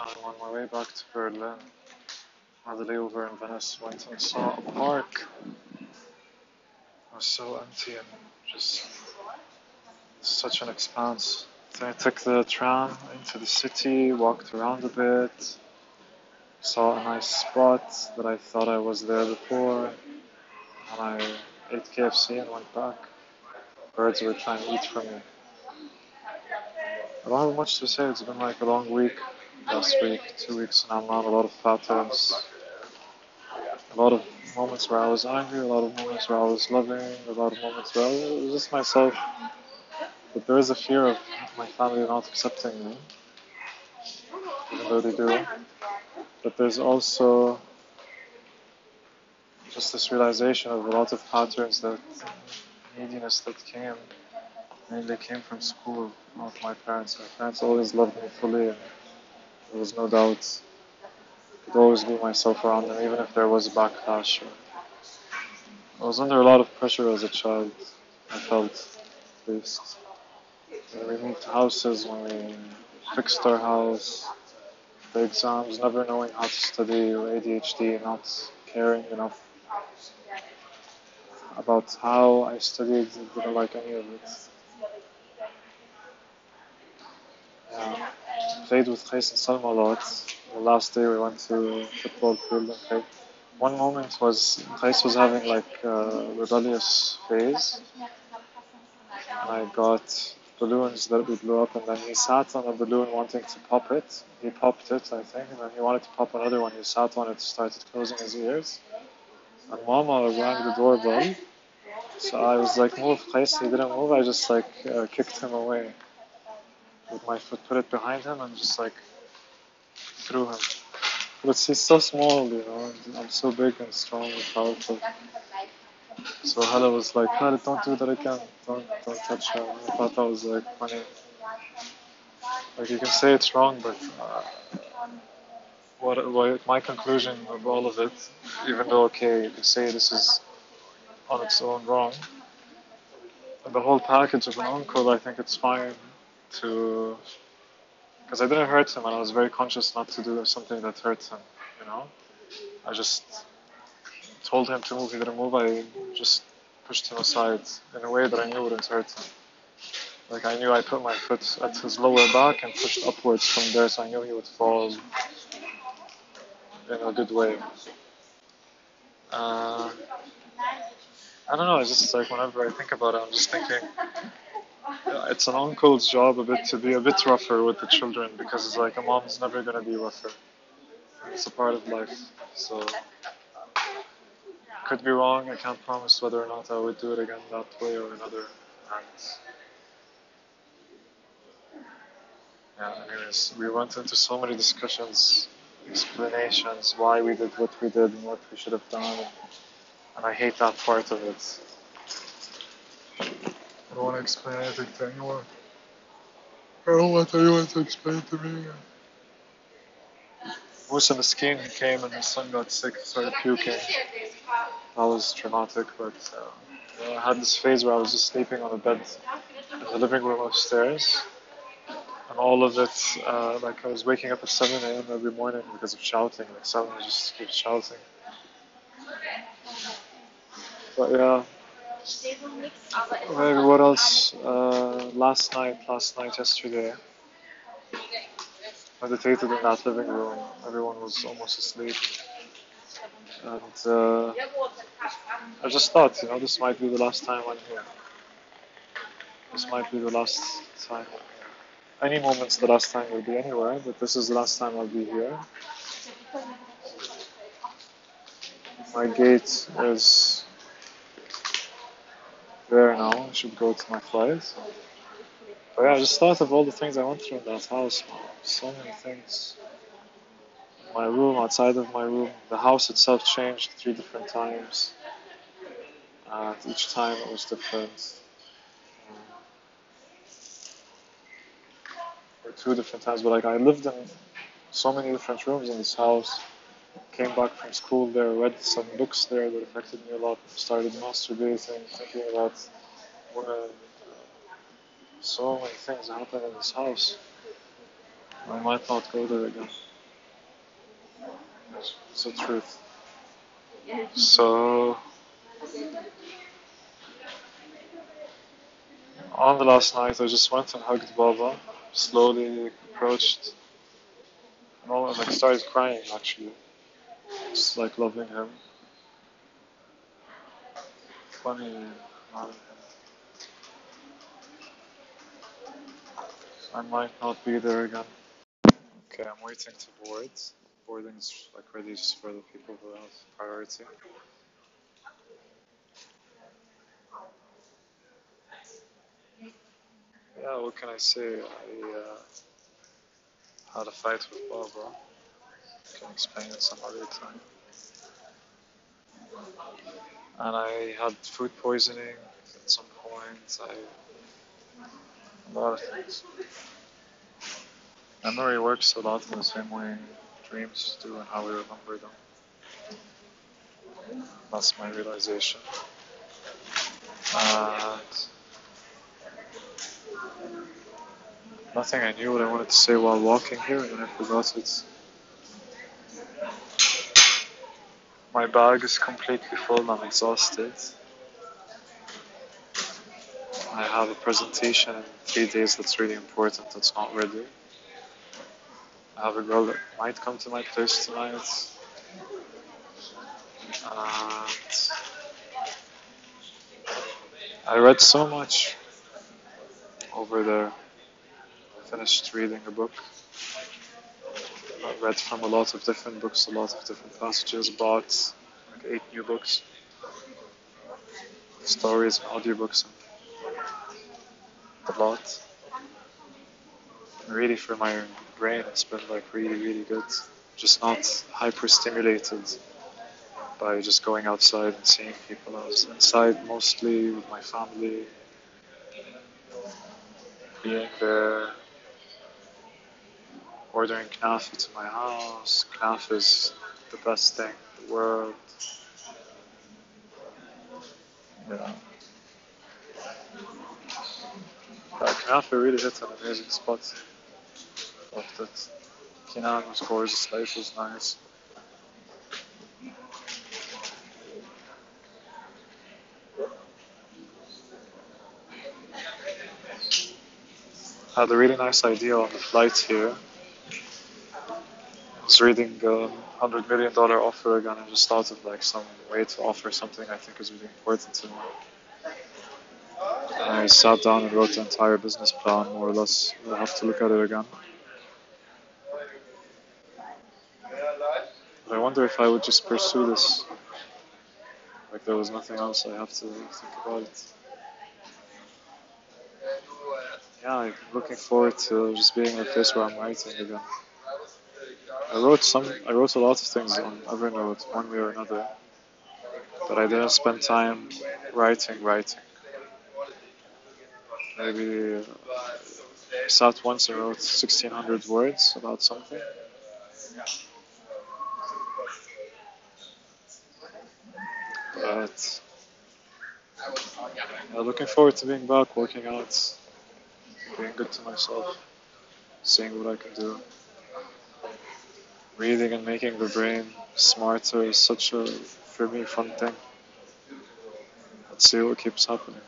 And on my way back to Berlin, had a layover in Venice, went and saw a park. It was so empty and just such an expanse. So I took the tram into the city, walked around a bit, saw a nice spot that I thought I was there before, and I ate KFC and went back. Birds were trying to eat from me. I don't have much to say. It's been like a long week last week, two weeks now. Not a lot of patterns. A lot of moments where I was angry, a lot of moments where I was loving, a lot of moments where I was just myself. But there is a fear of my family not accepting me, even though they do. But there's also just this realization of a lot of patterns that neediness that came mainly came from school, not my parents. My parents always loved me fully, and there was no doubt I could always be myself around them, even if there was backlash. I was under a lot of pressure as a child, I felt, at least. When we moved houses, when we fixed our house, the exams, never knowing how to study, or ADHD, not caring enough about how I studied, didn't like any of it. Yeah. Played with Qais and Salma a lot. The last day we went to football field and played. One moment was Qais was having like a rebellious phase. I got balloons that we blew up and then he sat on a balloon wanting to pop it. He popped it, I think, and then he wanted to pop another one. He sat on it, started closing his ears. And Mama rang the doorbell. So I was like, move, Qais. He didn't move. I just like uh, kicked him away with my foot, put it behind him, and just like threw him. But he's so small, you know. I'm so big and strong and powerful. So Hala was like, Khalid, don't do that again. Don't don't touch her. I thought that was like funny. Like you can say it's wrong, but uh, what, what my conclusion of all of it, even though okay, you can say this is on its own wrong. And the whole package of an uncle, I think it's fine to, because I didn't hurt him, and I was very conscious not to do something that hurts him. You know, I just told him to move. He didn't move. I just pushed him aside in a way that I knew wouldn't hurt him. Like I knew I put my foot at his lower back and pushed upwards from there, so I knew he would fall in a good way. Uh, I don't know. It's just like whenever I think about it, I'm just thinking it's an uncle's job a bit to be a bit rougher with the children because it's like a mom's never gonna be rougher. It's a part of life. So could be wrong. I can't promise whether or not I would do it again that way or another. And yeah, anyways, we went into so many discussions, explanations, why we did what we did and what we should have done. And I hate that part of it. I don't want to explain anything to anyone. I don't want anyone to explain to me. Musa Miskin came and his son got sick, started puking. That was traumatic, but uh, you know, I had this phase where I was just sleeping on a bed in the living room upstairs. And all of it, uh, like I was waking up at 7 a.m. every morning because of shouting. Like someone just keeps shouting. But yeah, maybe what else? Uh, last night, last night, yesterday, meditated in that living room. Everyone was almost asleep. And uh, I just thought, you know, this might be the last time I'm here. This might be the last time Any moment's the last time we'll be anywhere, but this is the last time I'll be here. My gate is there now. I should go to my flight. But yeah, I just thought of all the things I went through in that house. So many things. My room, outside of my room. The house itself changed three different times. And each time it was different. Or two different times. But like I lived in so many different rooms in this house. Came back from school there, read some books there that affected me a lot. Started masturbating, thinking about women. So many things happened in this house. I might not go there again. It's the truth. So, on the last night, I just went and hugged Baba, slowly approached, and almost like started crying actually. Just like loving him. Funny. I might not be there again. Okay, I'm waiting to board. Boarding is like ready just for the people who have priority. Yeah, what can I say? I uh, had a fight with Barbara. Can explain it some other time. And I had food poisoning at some point. I a lot of things. Memory works a lot in the same way dreams do and how we remember them. That's my realization. And nothing I knew what I wanted to say while walking here and I forgot it. My bag is completely full, I'm exhausted. I have a presentation in three days that's really important that's not ready. I have a girl that might come to my place tonight. And I read so much over there. I finished reading a book. I read from a lot of different books, a lot of different passages, bought like eight new books, stories and audiobooks, and a lot. Really, for my brain, it's been like really, really good. Just not hyper stimulated by just going outside and seeing people. I was inside mostly with my family, being there, ordering knafe to my house. Knafe is the best thing in the world. Yeah. Knafe really hit an amazing spot. Loved it. Kinan was gorgeous, life was nice. Had a really nice idea on the flight here. Reading a hundred million dollar offer again and just thought of like some way to offer something I think is really important to me. I sat down and wrote the entire business plan more or less. I'll have to look at it again. But I wonder if I would just pursue this. Like there was nothing else I have to think about it. Yeah, I'm looking forward to just being in a place where I'm writing again. I wrote some, I wrote a lot of things on Evernote, one way or another, but I didn't spend time writing, writing. Maybe uh, I sat once and wrote 1600 words about something. But yeah, looking forward to being back, working out, being good to myself, seeing what I can do. Reading and making the brain smarter is such a, for me, fun thing. Let's see what keeps happening.